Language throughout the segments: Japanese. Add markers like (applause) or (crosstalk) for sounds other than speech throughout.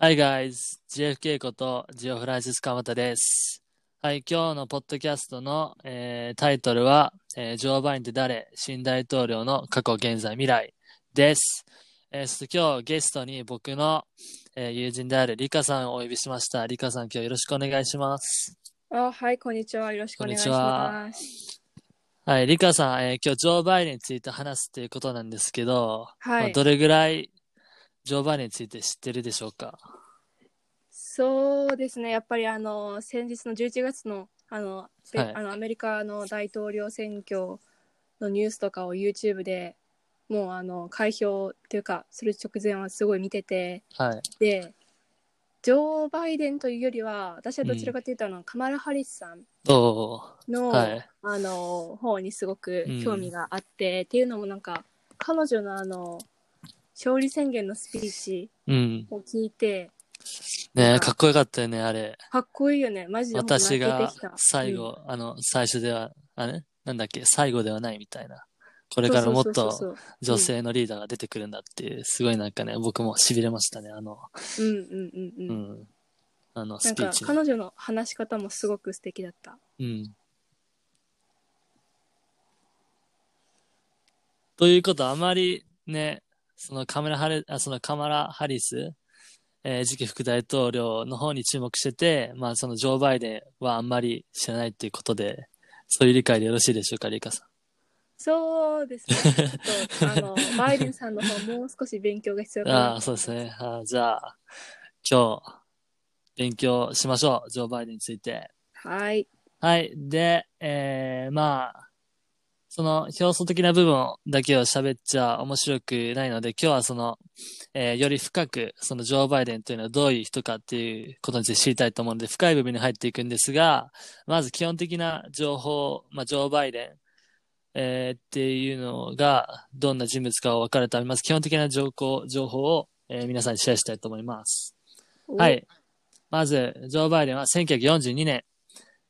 Hi guys, GFK ことジオフランシス・カマタです。はい、今日のポッドキャストの、えータイトルは、えージョー・バイデンって誰？新大統領の過去、現在、未来です。えー今日ゲストに僕の、えー友人であるリカさんをお呼びしました。リカさん今日よろしくお願いします。あ、はい、こんにちは。よろしくお願いします。はい、リカさん、えー今日ジョー・バイデンについて話すということなんですけど、はい。まあどれぐらいジョー・バイデンについて知ってるでしょうか？そうですね。やっぱりあの先日の11月のあの、べはい。あのアメリカの大統領選挙のニュースとかを YouTube でもうあの開票っていうかする直前はすごい見てて。はい。でジョー・バイデンというよりは私はどちらかというと、あのカマラ・ハリスさんの、はい。あの方にすごく興味があって、っていうのもなんか彼女のあの勝利宣言のスピーチうん。を聞いてねえかっこよかったよね、あれ。かっこいいよねマジで私が泣けてきた最後、あの、最初では、あれ？なんだっけ？最後ではないみたいな。これからもっそうとそうそう女性のリーダーが出てくるんだっていう、すごいなんかね、僕も痺れましたね、あの、そううんうんうんう、うんん。あの、なんかスピーチに。彼女の話し方もすごく素敵だったうん。ということは、あまりね、そのカメラハリ、あそのカマラ・ハリス、えー次期副大統領の方に注目してて、まあそのジョー・バイデンはあんまり知らないっていうことで、そういう理解でよろしいでしょうか、リカさん。そうですねちょっとあの (laughs) バイデンさんの方もう少し勉強が必要かなああ、そうですね。あーじゃあ、今日、勉強しましょう。ジョー・バイデンについて。はいはい。で、えー、まあ、その表層的な部分だけを喋っちゃ面白くないので、今日はその、えーより深く、そのジョー・バイデンというのはどういう人かっていうことについて知りたいと思うので、深い部分に入っていくんですが、まず基本的な情報、まあ、ジョー・バイデン、えーっていうのが、どんな人物かを分かるため、まず基本的な情報情報を、えー皆さんにシェアしたいと思います。はい。まず、ジョー・バイデンは1942年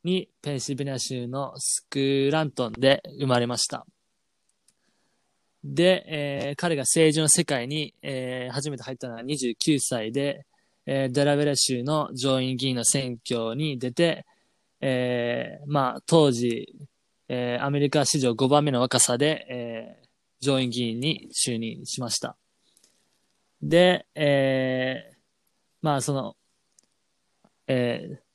にペンシルベニア州のスクラントンで生まれました。で、えー彼が政治の世界に、えー初めて入ったのは29歳で、えーデラウェア州の上院議員の選挙に出て、えーまあ、当時、えーアメリカ史上5番目の若さで、えー上院議員に就任しました。で、えーまあ、その、えー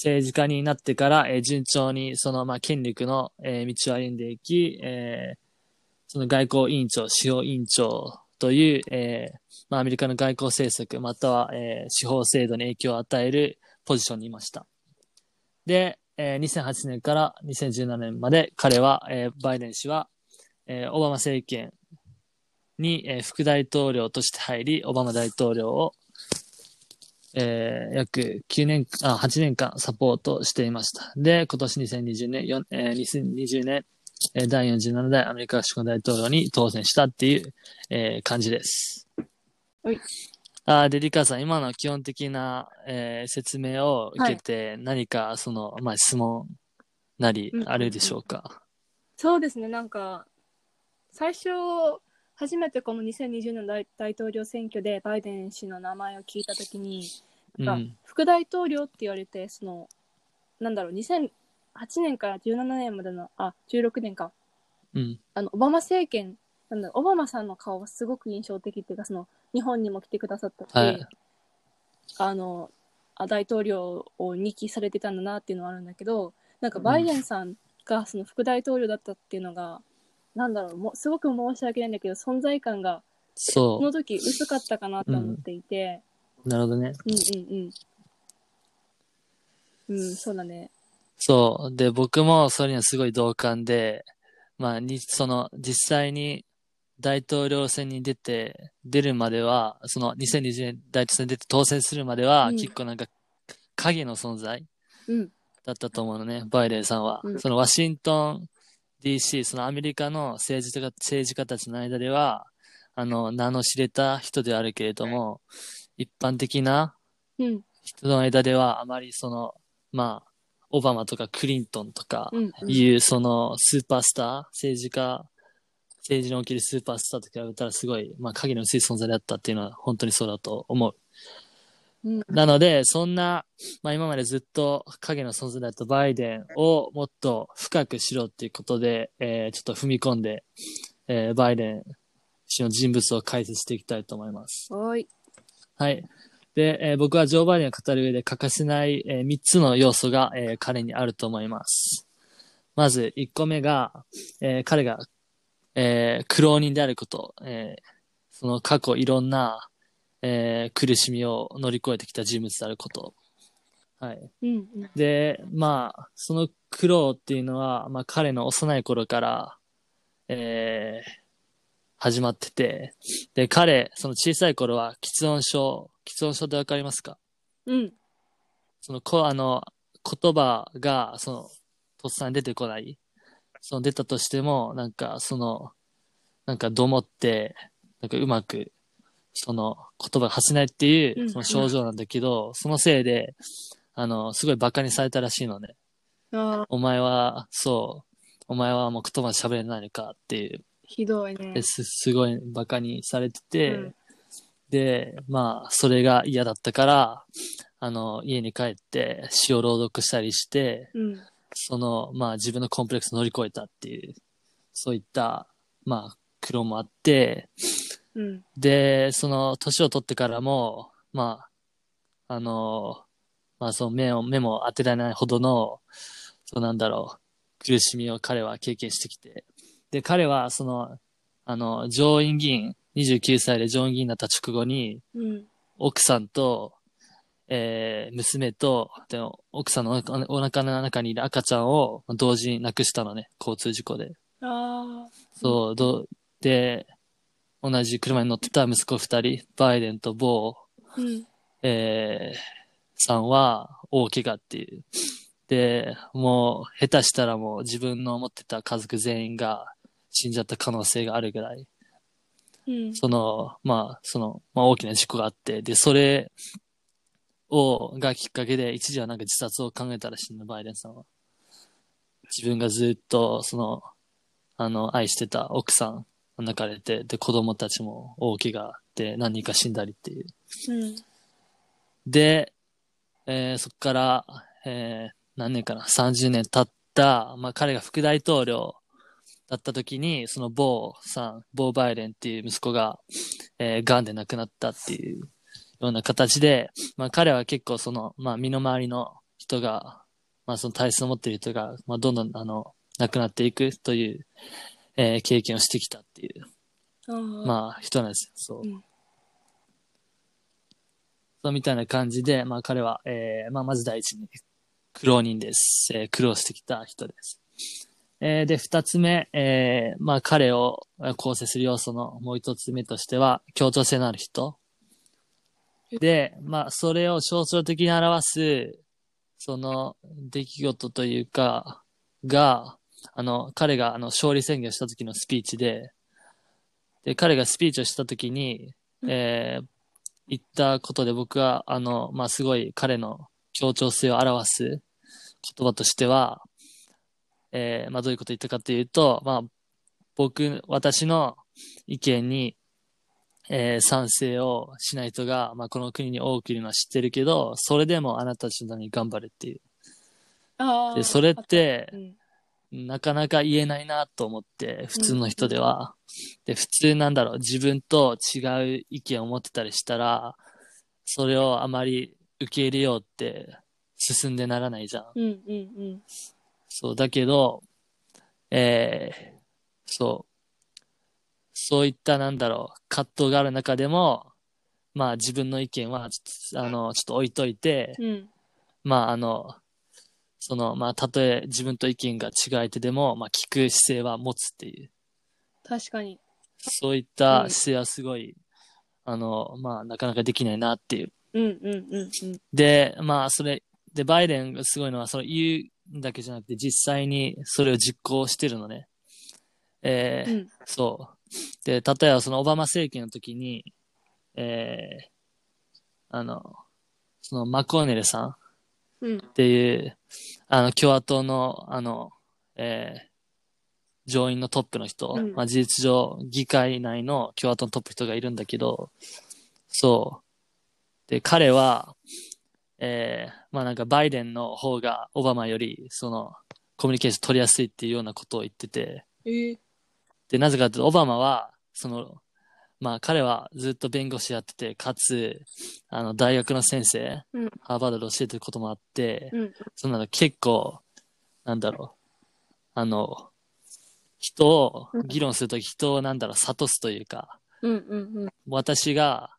政治家になってから、えー順調にその、まあ、権力の、えー道を歩んでいき、えーその外交委員長、司法委員長という、えーまあ、アメリカの外交政策、または、えー司法制度に影響を与えるポジションにいました。で、えー2008年から2017年まで彼は、えーバイデン氏は、えーオバマ政権に、えー副大統領として入り、オバマ大統領を、えー約9年、あ、8年間サポートしていました。で、今年2020年、えー2020年、えー第47代アメリカ合衆国大統領に当選したっていう、えー感じです。はい。あーで、リカさん、今の基本的な、えー説明を受けて、何か、その、まあ、質問なりうんうんうんあるでしょうか？そうですねなんか最初初めてこの2020年大大統領選挙でバイデン氏の名前を聞いたときになんかうん。副大統領って言われてそのなんだろう2008年から17年までのあ16年かうん。あのオバマ政権なんだろうオバマさんの顔はすごく印象的っていうかその日本にも来てくださったし、はいあのあ大統領を2期されてたんだなっていうのはあるんだけどなんかバイデンさんがその副大統領だったっていうのが、なんだろうもうすごく申し訳ないんだけど存在感がそその時薄かったかなと思っていて、う。なるほどね。うん、うんうんうんそうだねそう。で、僕もそれにはすごい同感で、まあ、に、その、実際に大統領選に出て、出るまでは、その2020年大統領選に出て当選するまでは、うん結構なんか、影の存在うんだったと思うのね、バイデンさんは。うんそのワシントン DC、そのアメリカの政治家政治家たちの間では、あの、名の知れた人ではあるけれども、一般的なうん。人の間ではあまりその、まあ、オバマとかクリントンとかいうそのスーパースター、政治家、政治におけるスーパースターと比べたらすごい、まあ影の薄い存在だったっていうのは本当にそうだと思う。うん。なので、そんな、まあ今までずっと影の存在だったバイデンをもっと深くしろっていうことで、えーちょっと踏み込んで、えーバイデン氏の人物を解説していきたいと思います。はーい。はい。で、えー僕はジョー・バイデンを語る上で欠かせない、え3つの要素が、えー彼にあると思います。まず、1個目が、えー彼が、えー苦労人であること、えーその過去いろんな、えー苦しみを乗り越えてきた人物であること。はい。うんうん。で、まあ、その苦労っていうのは、まあ彼の幼い頃から、えー始まってて、で、彼、その小さい頃は、喫音症、喫音症ってわかりますか？うん。その、こ、あの、言葉が、その、とっさに出てこない。その、出たとしても、なんか、その、なんか、どもって、なんか、うまく、その、言葉が発せないっていうう、んその症状なんだけど、そのせいで、あの、すごい馬鹿にされたらしいのね。お前は、そう、お前はもう言葉喋れないのかっていう、ひどいね。ですすごい馬鹿にされてて、うんで、まあ、それが嫌だったから、あの、家に帰って詩を朗読したりして、うん。その、まあ自分のコンプレックスを乗り越えたっていう、そういった、まあ、苦労もあって、うん。で、その、年を取ってからも、まあ、あの、まあその目を、目も当てられないほどの、そうなんだろう、苦しみを彼は経験してきて。で、彼は、その、あの、上院議員、29歳で上院議員になった直後に、うん。奥さんと、えー、娘と、で奥さんのお腹の中にいる赤ちゃんを同時に亡くしたのね、交通事故で。ああ。そう、どう、で、同じ車に乗ってた息子二人、バイデンとボー、うん。えー、さんは大怪我っていう。で、もう、下手したらもう自分の持ってた家族全員が死んじゃった可能性があるぐらい、うん。その、まあ、その、まあ大きな事故があって、で、それを、がきっかけで一時はなんか自殺を考えたらしいの、バイデンさんは。自分がずっと、その、あの、愛してた奥さんが泣かれて、で、子供たちも大怪我で何人か死んだりっていう。うん。で、えーそこから、えー何年かな、30年経った、まあ彼が副大統領だった時に、そのボーさん、ボー・バイデンっていう息子が、えー、癌で亡くなったっていうような形で、まあ彼は結構その、まあ身の回りの人が、まあその体質を持っている人が、まあどんどんあの、亡くなっていくという、えー経験をしてきたっていう、ああ。まあ人なんですよ。そう。うんそうみたいな感じで、まあ彼は、えーまあまず第一に苦労人です。えー苦労してきた人です。えーで、二つ目、えーまあ彼をえー構成する要素のもう一つ目としては、協調性のある人。で、まあそれを象徴的に表す、その出来事というか、が、あの、彼があの勝利宣言をした時のスピーチで、で、彼がスピーチをした時に、えー言ったことで僕は、あの、まあ、すごい彼の協調性を表す言葉としては、えーまあ、どういうことを言ったかというと、まあ、僕、私の意見に、えー賛成をしない人が、まあ、この国に多くいるのは知ってるけど、それでもあなたたちのために頑張るっていう。ああ。で、それってう、ん。なかなか言えないなと思って、普通の人では。で、普通なんだろう、自分と違う意見を持ってたりしたら、それをあまり受け入れようって進んでならないじゃん。うんうんうん。そう、だけど、えー、そう、そういったなんだろう、葛藤がある中でも、まあ自分の意見はちょっと、あの、ちょっと置いといて、うん。まあ、あの、その、まあ、たとえ自分と意見が違いてでも、まあ、聞く姿勢は持つっていう、確かに。そういった姿勢はすごい、あの、まあ、なかなかできないなっていう。うんうんうんうん。で、まあ、それ、で、バイデンがすごいのは、その言うだけじゃなくて、実際にそれを実行してるのね。えーうん。そう。で、例えばそのオバマ政権の時に、えーあの、そのマコーネルさん。っていう、あの、共和党の、あの、えー上院のトップの人、うん。まあ、事実上、議会内の共和党のトップの人がいるんだけど、そう。で、彼は、えー、まあなんかバイデンの方がオバマより、その、コミュニケーション取りやすいっていうようなことを言ってて、えー、で、なぜかというと、オバマは、その、まあ彼はずっと弁護士やってて、かつ、あの、大学の先生、うんハーバードで教えてることもあって、うん。そんなの結構、なんだろう、あの、人をうん議論するとき、人をなんだろう、諭すというか、うんうんうん。私が、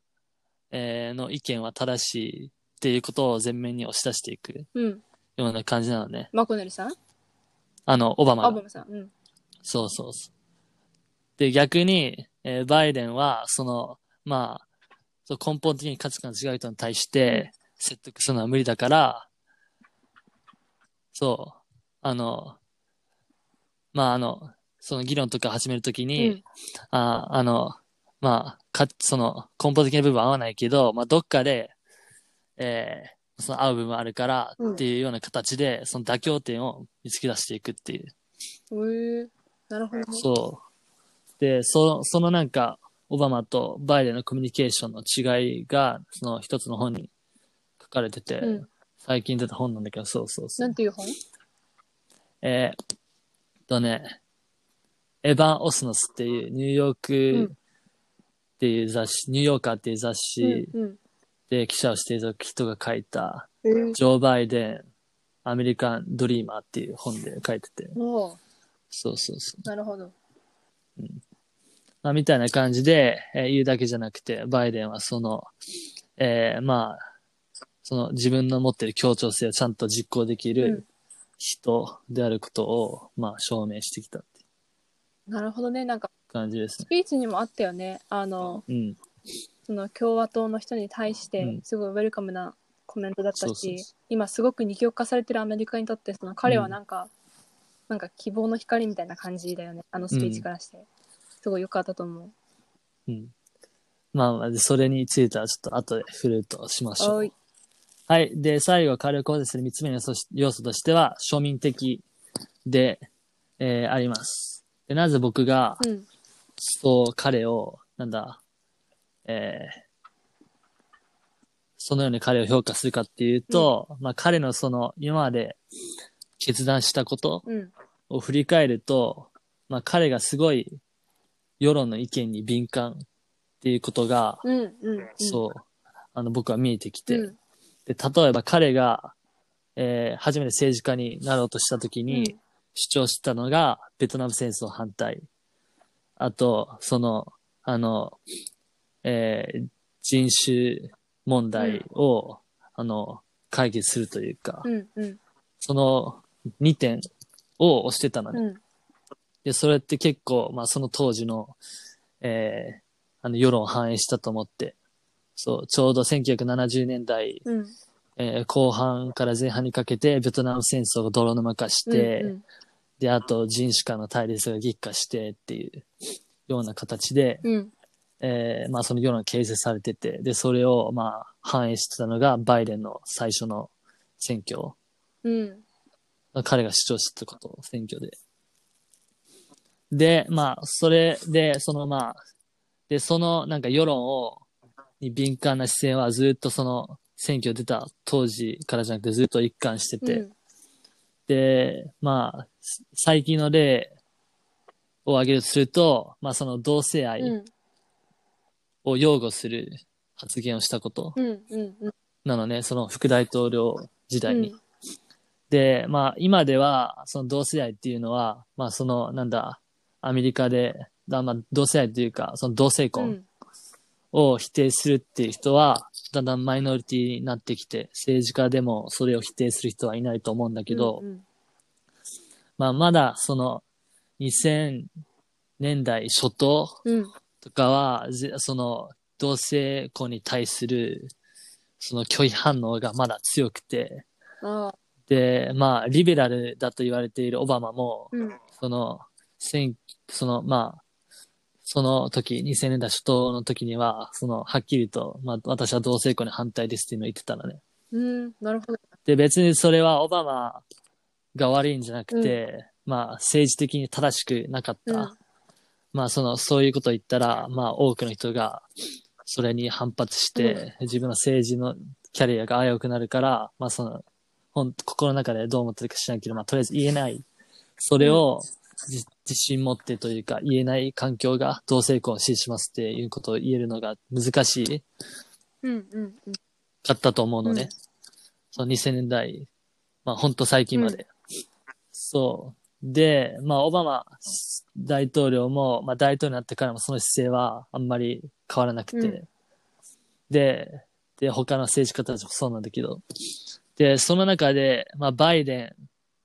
えーの意見は正しいっていうことを前面に押し出していくうん。ような感じなのね。マコネルさん？あの、オバマがアボムさん。うん。そうそうそう。で、逆に、えーバイデンは、その、まあ、そう根本的に価値観が違う人に対して説得するのは無理だから、そう、あの、まあ、あの、その議論とか始めるときうに、ん。ああの、まあ、か、その根本的な部分は合わないけど、まあ、どっかで、えーその合う部分あるからうんっていうような形で、その妥協点を見つけ出していくっていう。へえー、なるほどね。そう。で、そそのなんか、オバマとバイデンのコミュニケーションの違いが、その一つの本に書かれてて、うん最近出た本なんだけど、そうそうそう。なんていう本？えーっとね、エヴァン・オスノスっていうニューヨークっていう雑誌、ニューヨーカーっていう雑誌うんうん。で記者をしている人が書いた、えー、ジョー・バイデン、アメリカン・ドリーマーっていう本で書いてて、そうそうそう。なるほど。まあ、みたいな感じで、えー言うだけじゃなくて、バイデンはその、えーまあ、その自分の持っている協調性をちゃんと実行できうんる人であることを、まあ、証明してきたってなるほどね。なんか、感じですね。スピーチにもあったよね。あの、うん。その共和党の人に対してうん、すごいウェルカムなコメントだったそうそうしそ、今すごく二極化されてるアメリカにとって、その彼はなんか、なんか希望の光みたいな感じだよね。あのスピーチからして。すごい良かったと思う。うん。まあまあ、それについてはちょっと後で触れるとしましょ。はいうはい。で、最後、軽く考慮する三つ目の要素要素としては、庶民的で、えーあります。で、なぜ僕が、うん。そう、彼を、なんだ、えーそのように彼を評価するかっていうと、まあ彼のその、今まで決断したことうん。を振り返ると、まあ彼がすごい世論の意見に敏感っていうことが、うん。うん。そう、あの僕は見えてきて、うん。で、例えば彼が、えー初めて政治家になろうとした時に、主張したのが、ベトナム戦争反対。あと、その、あの、えー人種問題を、あの、解決するというか、うん。うん。その2点を押してたのね。うん。で、それって結構、まあその当時の、えーあの世論を反映したと思って、そう、ちょうど1970年代、うん。えー後半から前半にかけて、ベトナム戦争が泥沼化して、うん。で、あと人種間の対立が激化してっていうような形で、うん。えーまあその世論が形成されてて、で、それをまあ反映してたのがバイデンの最初の選挙。うん。彼が主張してたこと、選挙で。で、まあ、それで、そのまあ、で、そのなんか世論を、に敏感な姿勢はずっとその選挙出た当時からじゃなくてずっと一貫してて、うん。で、まあ、す最近の例を挙げるとすると、まあその同性愛うん。を擁護する発言をしたことうん。うん。うん。なのね、その副大統領時代に。うんで、まあ今では、その同性愛っていうのは、まあその、なんだ、アメリカで、だまあ同性愛っていうか、その同性う婚ん。を否定するっていう人は、だんだんマイノリティになってきて、政治家でもそれを否定する人はいないと思うんだけど、うん。まあまだその2000年代初頭うん。とかは、ぜその同性婚に対するその拒否反応がまだ強くて。で、まあリベラルだと言われているオバマも、うん。その、選その、まあ、その時、2000年代初頭の時には、その、はっきりと、まあ、私は同性婚に反対ですっていうのを言ってたのね。うん。なるほど。で、別にそれはオバマが悪いんじゃなくて、まあ、政治的に正しくなかった。うんまあ、その、そういうことを言ったら、まあ、多くの人が、それに反発して、自分の政治のキャリアが危うくなるから、まあその、ほん心の中でどう思ってるか知らんけど、まあとりあえず言えない。それをじ自信持ってというか、言えない環境が同性婚を支持しますっていうことを言えるのが難しいうんうんうん。かったと思うのね。うんその2000年代、まあほんと最近まで。そう。で、まあオバマ大統領も、まあ大統領になってからもその姿勢はあんまり変わらなくて。うんで、で、他の政治家たちもそうなんだけど。で、その中で、まあバイデン、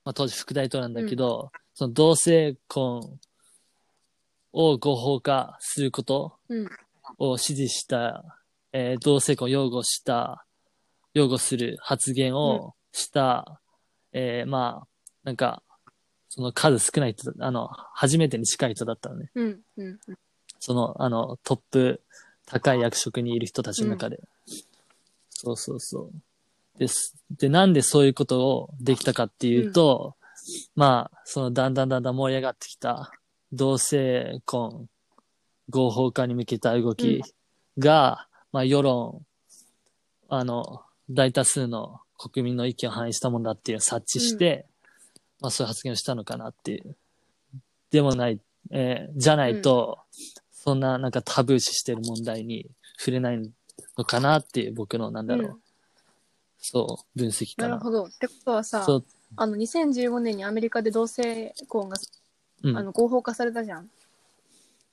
まあ当時副大統領なんだけど、その同性婚を合法化することうんを支持した、えー同性婚を擁護した、擁護する発言をした、えーまあ、なんか、その数少ない人だ、あの、初めてに近い人だったのね。うんうんうん。その、あの、トップ、高い役職にいる人たちの中で。そうそうそう。です。で、なんでそういうことをできたかっていうと、まあ、その、だんだんだんだん盛り上がってきた、同性婚合法化に向けた動きが、まあ、世論、あの、大多数の国民の意見を反映したものだっていうのを察知して、まあ、そういう発言をしたのかなっていう。でもない、えーじゃないと、そんななんかタブー視してる問題に触れないのかなっていう僕のなんだろう、うんそう、分析かな。なるほど。ってことはさ、そう、あの2015年にアメリカで同性婚が、うん。あの合法化されたじゃん。う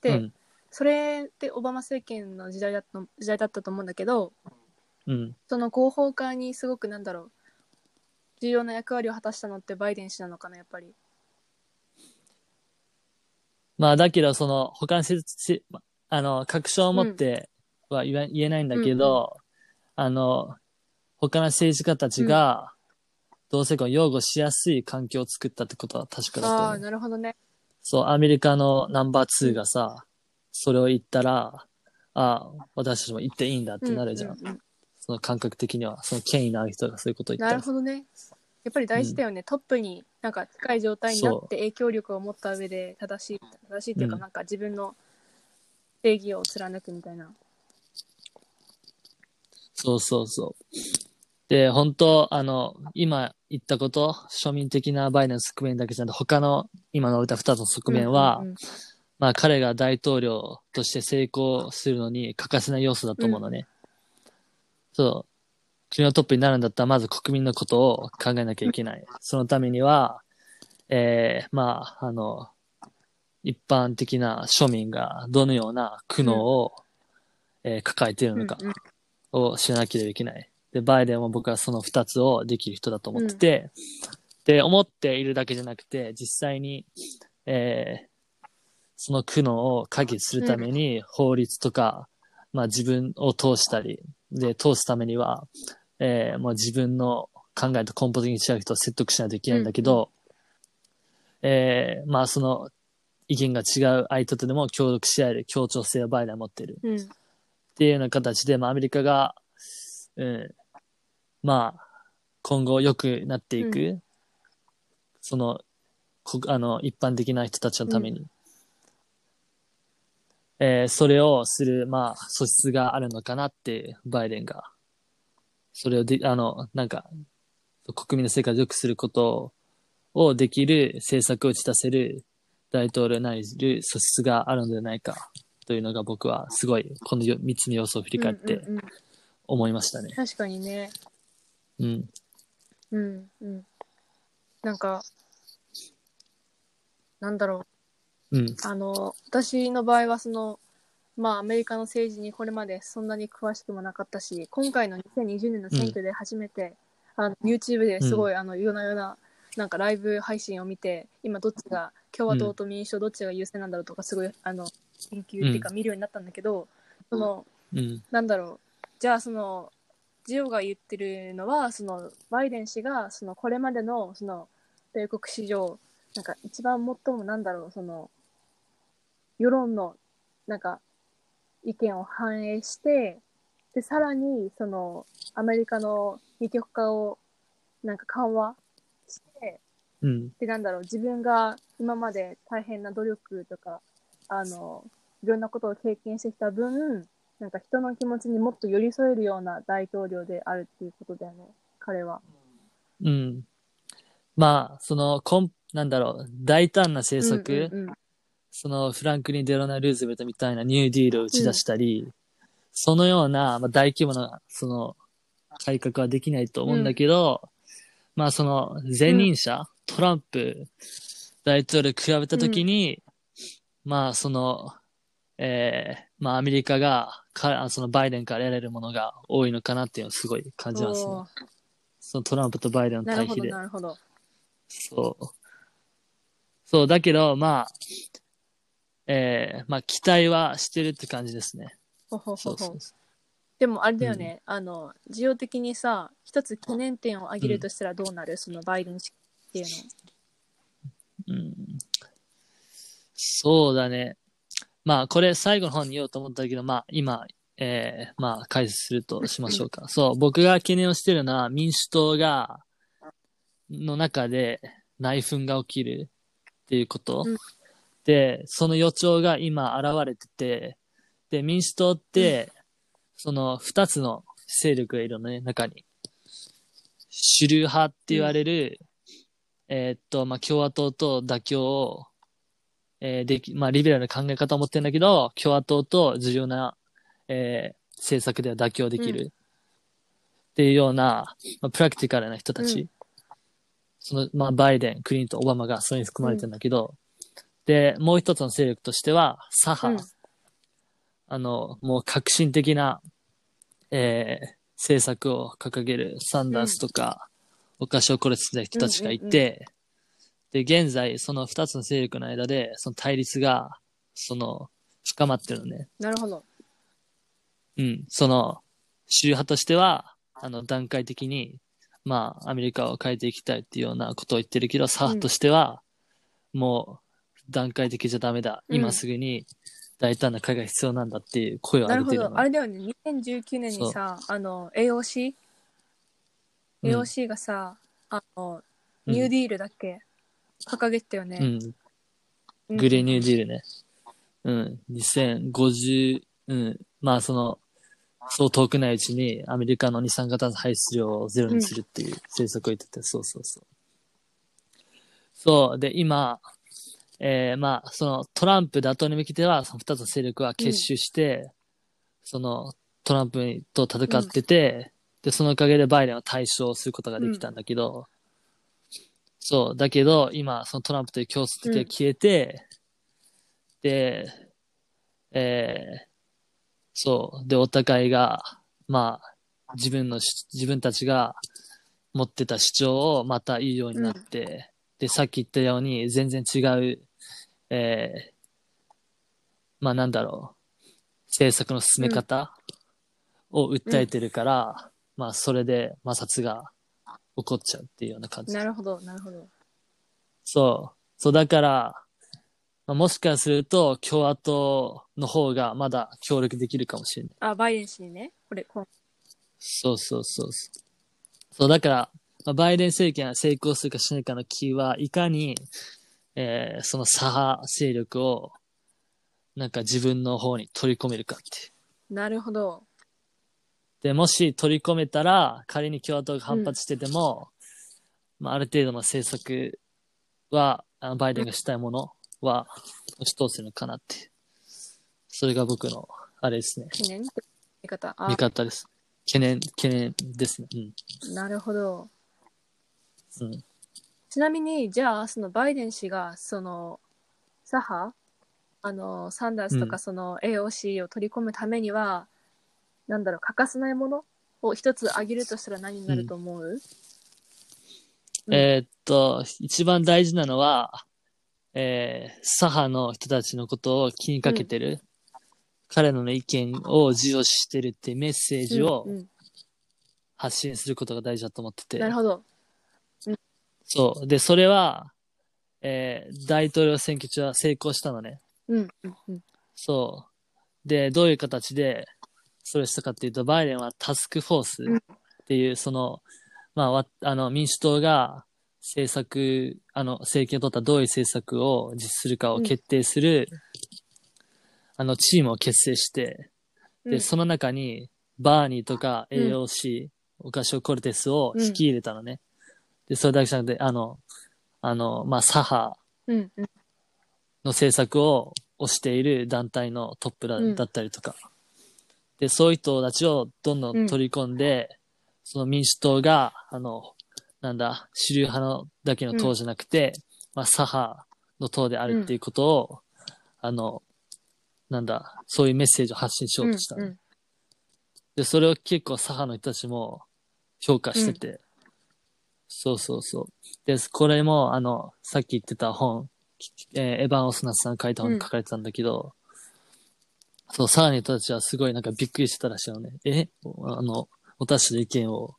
で、ん、それってオバマ政権の時代だった時代だったと思うんだけど、うん。その合法化にすごくなんだろう重要な役割を果たしたのってバイデン氏なのかなやっぱり。まあ、だけど、その、他の施設、あの、確証を持っては言わ、言えないんだけど、あの、他の政治家たちが、同性婚を擁護しやすい環境を作ったってことは確かだとああ思う。なるほどね。そう、アメリカのナンバー2がさ、それを言ったら、ああ、私たちも言っていいんだってなるじゃん。うううその感覚的には、その権威のある人がそういうことを言っなたら。るほどね。やっぱり大事だよね、トップになんか近い状態になって影響力を持った上で正しい正しいっていうかうんなんか自分の正義を貫くみたいな。そうそうそう。で、本当あの、今言ったこと、庶民的なバイデンの側面だけじゃなくて、他の今の歌二つの側面は、うんうんうんまあ彼が大統領として成功するのに欠かせない要素だと思うのね。そう。国のトップになるんだったら、まず国民のことを考えなきゃいけない。そのためには、えー、まあ、あの、一般的な庶民がどのような苦悩を、えー抱えているのかうんうんを知らなければいけない。で、バイデンは僕はその二つをできる人だと思ってて、で、思っているだけじゃなくて、実際に、えーその苦悩を解決するために法律とか、まあ自分を通したり、で、通すためには、えーもう自分の考えと根本的に違う人を説得しないといけないんだけど、えーまあその意見が違う相手とでも協力し合える協調性をバイデンは持っている。うん。っていうような形で、まあ、アメリカが、うん、まあ、今後良くなっていく、うその、こあの、一般的な人たちのために、えーそれをする、まあ、素質があるのかなって、バイデンが、それをで、あの、なんか、国民の生活を良くすることをできる政策を打ち出せる大統領なりる素質があるのではないかというのが僕はすごいこのよ3つの要素を振り返ってうんうんうん。思いましたね。確かにね。うん。うんうん。なんか、なんだろう。うん。あの、私の場合はその、まあアメリカの政治にこれまでそんなに詳しくもなかったし、今回の2020年の選挙で初めて、あの YouTube ですごい、あの、夜な夜な、なんかライブ配信を見て、今どっちが、共和党と民主党どっちが優勢なんだろうとか、すごい、あの、研究っていうか見るようになったんだけど、その、うん。なんだろう。じゃあ、その、ジオが言ってるのは、その、バイデン氏が、その、これまでの、その、米国史上、なんか、一番最も、なんだろう、その、世論の、なんか、意見を反映して、で、さらに、その、アメリカの二極化を、なんか緩和して、うん。で、なんだろう、自分が今まで大変な努力とか、あの、いろんなことを経験してきた分、なんか人の気持ちにもっと寄り添えるような大統領であるっていうことだよね、彼は。うん。まあ、その、こん、なんだろう、大胆な政策、うんうんうん。そのフランクリン・デロナ・ルーズベルトみたいなニューディールを打ち出したり、そのような、まあ、大規模な、その、改革はできないと思うんだけど、まあ、その、前任者、トランプ大統領と比べたときに、まあ、その、えーまあ、アメリカが、か、あそのバイデンから得られるものが多いのかなっていうのをすごい感じますね。そのトランプとバイデンのなるほど、対比で。なるほど。そう。そう、だけど、まあ、えー、まあ、期待はしてるって感じですね。ほほほほそうそう。そう。でもあれだよね、あの、需要的にさ、一つ懸念点を挙げるとしたらどうなる、そのバイデン氏っていうの。うん。そうだね。まあ、これ最後の方に言おうと思ったけど、まあ、今、えー、まあ、解説するとしましょうか。そう、僕が懸念をしてるのは、民主党が、の中で内紛が起きるっていうこと。うんで、その予兆が今現れてて、で、民主党って、その二つの勢力がいるのね、中に。主流派って言われる、えーっと、まあ、共和党と妥協を、えーでき、まあ、リベラルな考え方を持ってるんだけど、共和党と重要な、えー政策では妥協できる。っていうような、まあ、プラクティカルな人たち。うん。その、まあ、バイデン、クリントン、オバマがそれに含まれてるんだけど、で、もう一つの勢力としては、左派。うん。あの、もう革新的な、えー政策を掲げるサンダースとか、お菓子を殺してた人たちがいて、で、現在、その二つの勢力の間で、その対立が、その、深まってるのね。なるほど。うん。その、主流派としては、あの、段階的に、まあ、アメリカを変えていきたいっていうようなことを言ってるけど、左派としては、もう、段階的じゃダメだ。うん今すぐに、大胆な会が必要なんだっていう声をなるほど。上げてるの。あれだよね、2019年にさ、あの、AOC?AOC、うん AOC がさ、あの、うんニューディールだっけ、掲げてたよね。うん。うんグレーニューディールね。うん。2050、うん。まあ、その、そう遠くないうちにアメリカの二酸化炭素排出量をゼロにするっていう政策を言ってて、そうそうそう。そう。で、今、えー、まあ、そのトランプ打倒に向けては、その二つの勢力は結集して、そのトランプと戦ってて、で、そのおかげでバイデンは対処することができたんだけど、そう。だけど、今、そのトランプという競争的が消えて、で、えー、そう。で、お互いが、まあ、自分のし、自分たちが持ってた主張をまた言うようになって、で、さっき言ったように、全然違う、えー、まあなんだろう、政策の進め方を訴えてるから、まあそれで摩擦が起こっちゃうっていうような感じ。なるほど、なるほど。そう。そう、だから、まあ、もしかすると共和党の方がまだ協力できるかもしれない。あ、バイデン氏にね。これ、こうそうそうそうそう。そう、だから、まあ、バイデン政権が成功するかしないかのキーはいかに、えーその左派勢力を、なんか自分の方に取り込めるかって。なるほど。で、もし取り込めたら、仮に共和党が反発してても、まあ、ある程度の政策は、あのバイデンがしたいものは、押し通せるのかなっていう。それが僕の、あれですね。懸念見方？あ見、方です。懸念、懸念ですね。うん。なるほど。うん。ちなみに、じゃあ、そのバイデン氏が、その、左派？あの、サンダースとうんかその AOC を取り込むためには、なんだろう、欠かせないものを一つ挙げるとしたら何になると思う、うんえーっと、一番大事なのは、えー左派の人たちのことを気にかけてる。彼らの意見を重要視してるっていうメッセージをうんうん発信することが大事だと思ってて。なるほど。そう。で、それは、えー大統領選挙中は成功したのね。うん、うん、うん。そう。で、どういう形でそれをしたかっていうと、バイデンはタスクフォースっていう、その、まあ、わあの、民主党が政策、あの、政権を取ったどういう政策を実施するかを決定する、あの、チームを結成して、で、うんその中に、バーニーとかうん AOC、オカシオ・コルテスを引き入れたのね。で、それだけじゃなくて、あの、あの、まあ、左派うん。うん。の政策を推している団体のトップだ,、うんだったりとか。で、そういう人たちをどんどん取り込んで、その民主党が、あの、なんだ、主流派のだけの党じゃなくて、まあ、左派の党であるっていうことを、あの、なんだ、そういうメッセージを発信しようとしたの、うんで、それを結構左派の人たちも評価してて、そうそうそう。で、これも、あの、さっき言ってた本、えーエヴァン・オスナスさんが書いた本に書かれてたんだけど、そう、さらに人たちはすごいなんかびっくりしてたらしいのね。え？あの、私の意見を、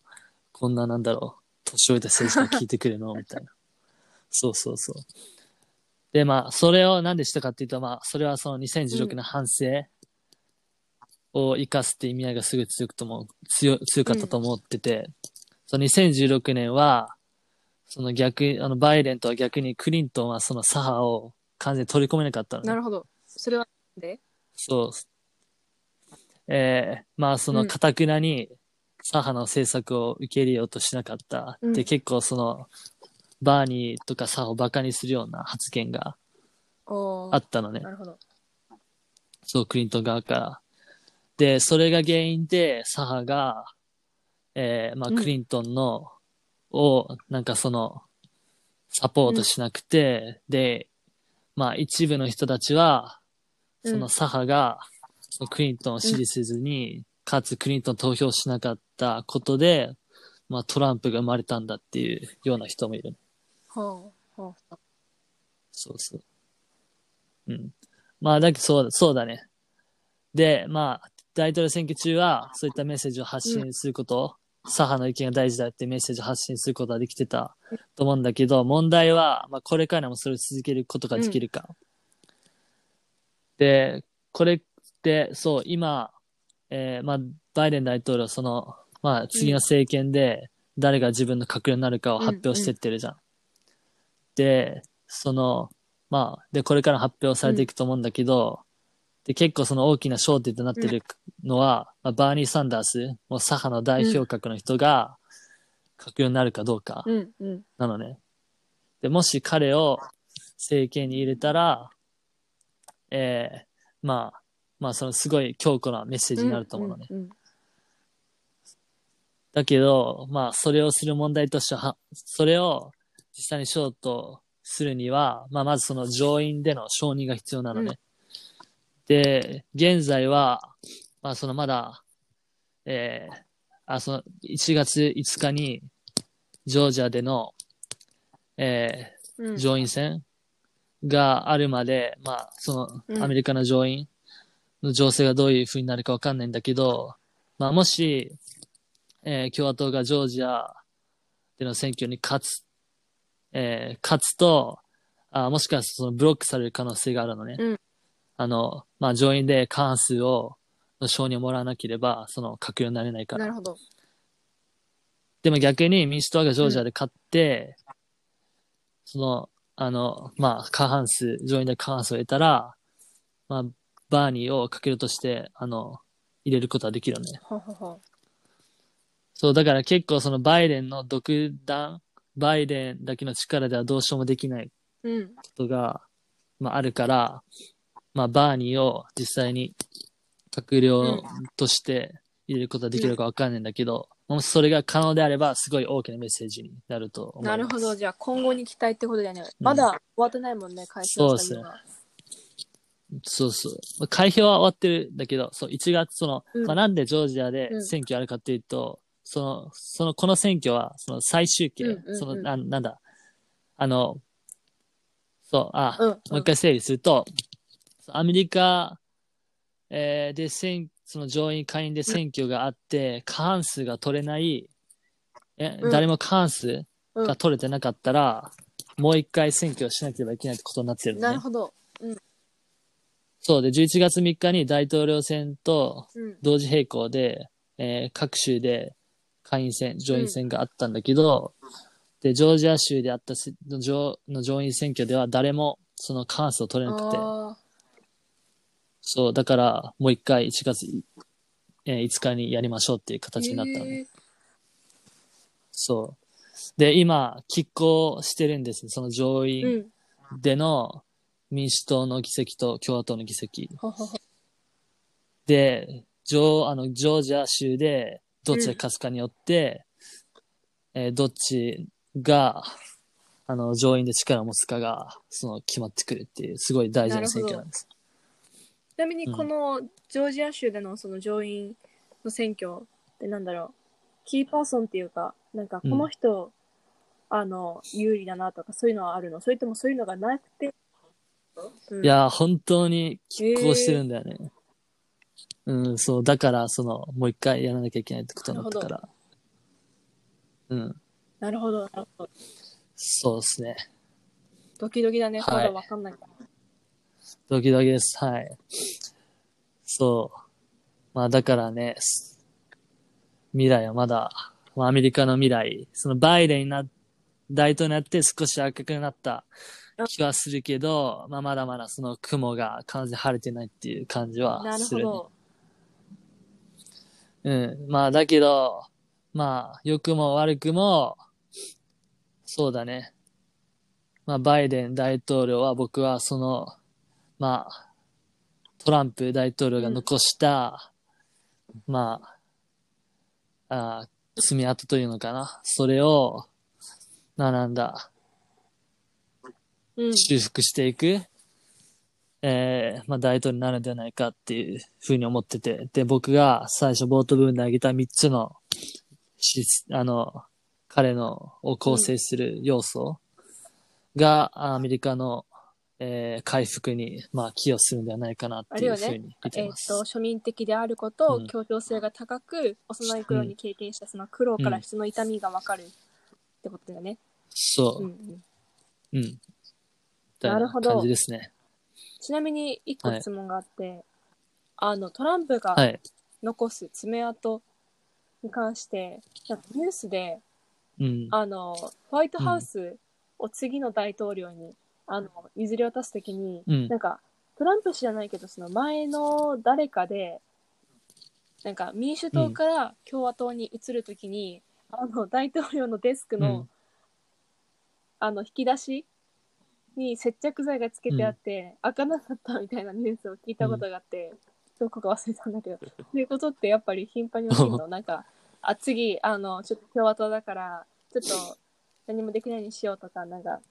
こんななんだろう、年老いた政治家が聞いてくれるの？(laughs) みたいな。そうそうそう。で、まあ、それをなんでしたかっていうと、まあ、それはその2016年反省を生かすって意味合いがすごい強くとも、強、強かったと思ってて、その2016年は、その逆、あの、バイデンとは逆にクリントンはその左派を完全に取り込めなかったのねなるほど。それはで？そう。えー、まあその、うんかたくなに左派の政策を受け入れようとしなかった。うんで、結構その、バーニーとか左派をバカにするような発言がおあったのねな。るほど。そう、クリントン側から。で、それが原因で左派が、えー、まあうんクリントンの、を、なんかその、サポートしなくて、で、まあ一部の人たちは、その左派が、クリントンを支持せずに、かつクリントン投票しなかったことで、まあトランプが生まれたんだっていうような人もいる。ほうほうそうそう。うん。まあ、だけどそうだ、そうだね。で、まあ、大統領選挙中は、そういったメッセージを発信すること、左派の意見が大事だってメッセージを発信することができてたと思うんだけど、問題は、まあ、これからもそれを続けることができるか。で、これって、そう、今、えーまあ、バイデン大統領、その、まあ、次の政権で、誰が自分の閣僚になるかを発表してってるじゃん。で、その、まあ、で、これから発表されていくと思うんだけど、で、結構その大きな焦点となってるのは、まあ、バーニー・サンダース、もう左派の代表格の人が、閣僚になるかどうかうんうん。なのね。で、もし彼を政権に入れたら、えー、まあ、まあ、そのすごい強固なメッセージになると思うのね。うんうんだけど、まあ、それをする問題としては、それを実際にしようとするには、まあ、まずその上院での承認が必要なのね。で、現在は、まあ、そのまだ、えー、あ、その、1月5日に、ジョージアでの、えうんー、上院選があるまで、まあ、そうんの、アメリカの上院の情勢がどういう風になるかわかんないんだけど、まあ、もし、えー共和党がジョージアでの選挙に勝つ、えー勝つと、あもしかするとそのブロックされる可能性があるのね。うんあの、まあ、上院で過半数を、の承認をもらわなければ、その閣僚になれないから。なるほど。でも逆に民主党がジョージアで勝って、その、あの、まあ、過半数、上院で過半数を得たら、まあ、バーニーを閣僚として、あの、入れることはできるのね。そう、だから結構そのバイデンの独断、バイデンだけの力ではどうしようもできないこう。うん。とが、まああるから、まあバーニーを実際に閣僚として入れることはできるかわかんないんだけど、もしそれが可能であれば、すごい大きなメッセージになると思います。なるほど。じゃあ今後に期待ってことだよね。まだ終わってないもんね、開始そうですねそうそう。まあ開票は終わってるんだけど、そう、1月、その、うんまあなんでジョージアでうん選挙あるかっていうと、その、その、この選挙は、その最終形、うんうんうんその、ななんだ、あの、そう、あ、うん。もう一回整理すると、アメリカ、えーで選、その上院、下院で選挙があって、過半数が取れない、え、うん。誰も過半数うん。が取れてなかったら、もう一回選挙をしなければいけないってことになってるのね。なるほど。そう。で、11月3日に大統領選とうん。同時並行で、えー各州で下院選、上院選があったんだけど、で、ジョージア州であったせの上の上院選挙では誰もその過半数を取れなくて、あそう、だからもう一回1月えー5日にやりましょうっていう形になったのね。そう。で、今、拮抗してるんですね。その上う院ん。での民主党の議席と共和党の議席。で、ジョー、あの、ジョージア州でどっちが勝つかによって、えーどっちが、あの、上院で力を持つかが、その、決まってくるっていう、すごい大事な選挙なんです。ちなみにこのジョージア州でのその上院の選挙ってなんだろう。キーパーソンっていうかなんかこの人、あの有利だなとかそういうのはあるの？それともそういうのがなくて、うん。いやー、本当に拮抗してるんだよね。うん、そう、だから、その、もう一回やらなきゃいけないってことになったから。うん、なるほどなるほど。そうですね。ドキドキだね、はい。まだわかんないからドキドキです。はい。そう。まあだからね、す未来はまだ、まあアメリカの未来、そのバイデンにな、大統領になって少し赤くなった気はするけど、まあまだまだその雲が完全に晴れてないっていう感じはする、ね。ほどうん。まあだけど、まあ良くも悪くも、そうだね。まあバイデン大統領は僕はその、まあ、トランプ大統領が残した、まあ、あー爪痕というのかな。それを、まあなんだ、うん。修復していく、えー、まあ大統領になるんじゃないかっていうふうに思ってて。で、僕が最初冒頭部分で挙げた3つの、しあの、彼のを構成する要素が、アメリカの、えー回復に、まあ、寄与するんではないかなっていうふうに見てえっます。と庶民的であること、うん協調性が高く幼い頃に経験したその苦労から人の痛みがわかるってことだよね、そうう。んうんうん。みたいななるほど感じですね。ちなみに一個はい質問があって、あのトランプがはい。残す爪痕に関して、なんかニュースでうん。あのホワイトハウスを次の大統領に、あの譲り渡すときに、うん。なんかトランプ氏じゃないけどその前の誰かでなんか民主党から共和党に移るときに、あの大統領のデスクの,、うん。あの引き出しに接着剤がつけてあって、開かなかったみたいなニュースを聞いたことがあって、どこか忘れたんだけどそういうことってやっぱり頻繁に起きるの？(laughs) なんかあ次あのちょっと共和党だからちょっと何もできないようにしようとかなんか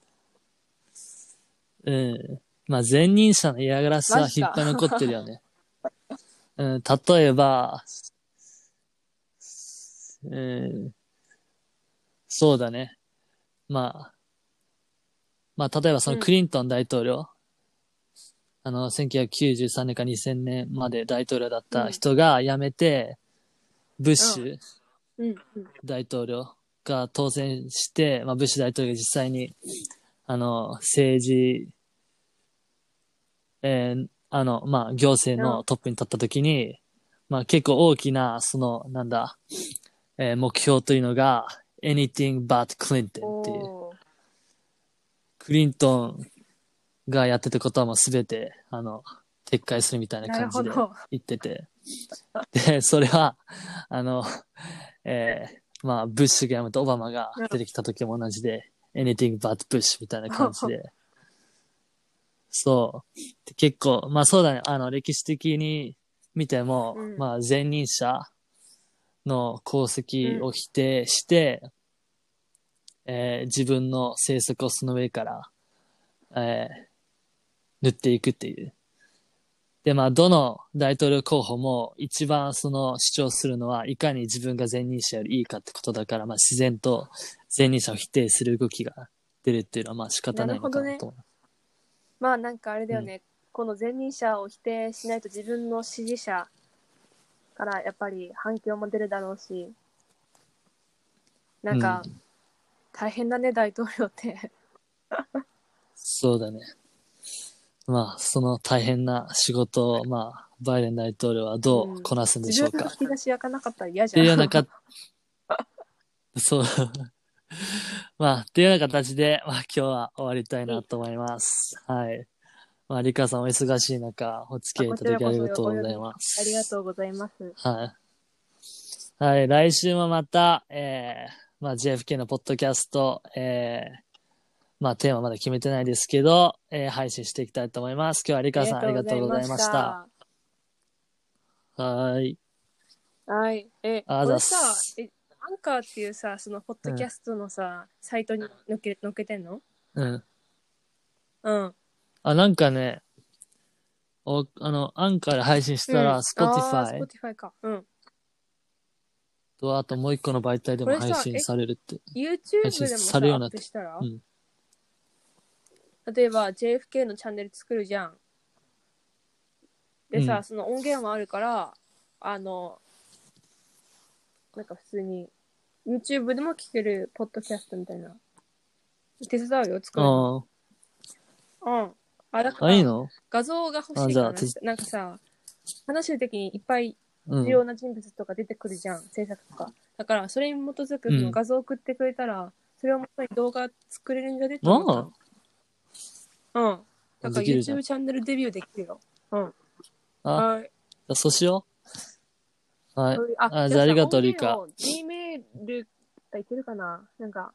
うん。まあ、前任者の嫌がらせはマジか。引っ張り残ってるよね。うん、例えば、うん、そうだね。まあ、まあ、例えばそのうん。クリントン大統領、あの、1993年か2000年まで大統領だった人が辞めて、ブッシュうん。うん。大統領が当選して、まあ、ブッシュ大統領が実際に、あの、政治、えーあの、まあ、行政のトップに立った時に、まあ、結構大きな、その、なんだ、えー目標というのが、anything but Clinton っていう。クリントンがやってたことはもうすべて、あの、撤回するみたいな感じで言ってて。で、それは、あの、えーまあ、ブッシュが辞めてオバマが出てきた時も同じで、anything but Bush みたいな感じで。(laughs) そう。で結構、まあそうだね、あの、歴史的に見ても、うんまあ前任者の功績を否定して、えー自分の政策をその上から、えー塗っていくっていう。で、まあ、どの大統領候補も一番その主張するのは、いかに自分が前任者よりいいかってことだから、まあ、自然と前任者を否定する動きが出るっていうのは、まあ、仕方ないのかなと思います。まあなんかあれだよね、この前任者を否定しないと自分の支持者からやっぱり反響も出るだろうし。なんかうん大変だね、大統領って。そうだね。まあ、その大変な仕事を、まあ、バイデン大統領はどうこなすんでしょうか。自分の引き出し開かなかったら嫌っじゃん。(laughs) そう。(laughs) まあ、っていうような形で、まあ、今日は終わりたいなと思います。はい。まあ、リカさんお忙しい中、お付き合いいただきありがとうございます。ありがとうございますはい。はい、来週もまた、えー、まあ JFK のポッドキャスト、えー、まあテーマまだ決めてないですけど、えー、配信していきたいと思います。今日はリカさんありがとうございました。はーい。はい。え、あざす、え、アンカーっていうさ、そのポッドキャストのさ、サイトに載っけ載っけてんの？うん。うん。あ、なんかね、お、あの、アンカーで配信したら、うんあー Spotify Spotify か。うん。と、あともう一個の媒体でもこれさ配信されるって。YouTube でも配信さ、されるようになっアップしたら、うん例えば JFK のチャンネル作るじゃん。でさ、うんその音源もあるから、あの、なんか普通に YouTube でも聴けるポッドキャストみたいな。手伝うよ、作るうん。あ、だかあ、あ、らいいの？画像が欲しいからあじゃあ手なんかさ、話してる時にいっぱいうん重。要な人物とか出てくるじゃん、制作とか。だから、それに基づくその画像を送ってくれたら、それをもとに動画作れるんじゃねって思ったのうん。だからできるじゃん YouTube チャンネルデビューできるよ。うん。あ、はい。じゃあそうしよう。はい。ああじゃあありがとうさリカ音源を Gmail がいけるかななんか、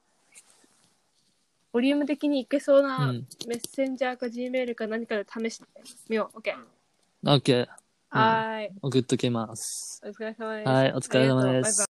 ボリューム的にいけそうう。なんメッセンジャーか Gmail か何かで試してみよう。OK。オッケー。はーい。送っときます。お疲れ様です。はい、お疲れ様ありがとうバイバイです。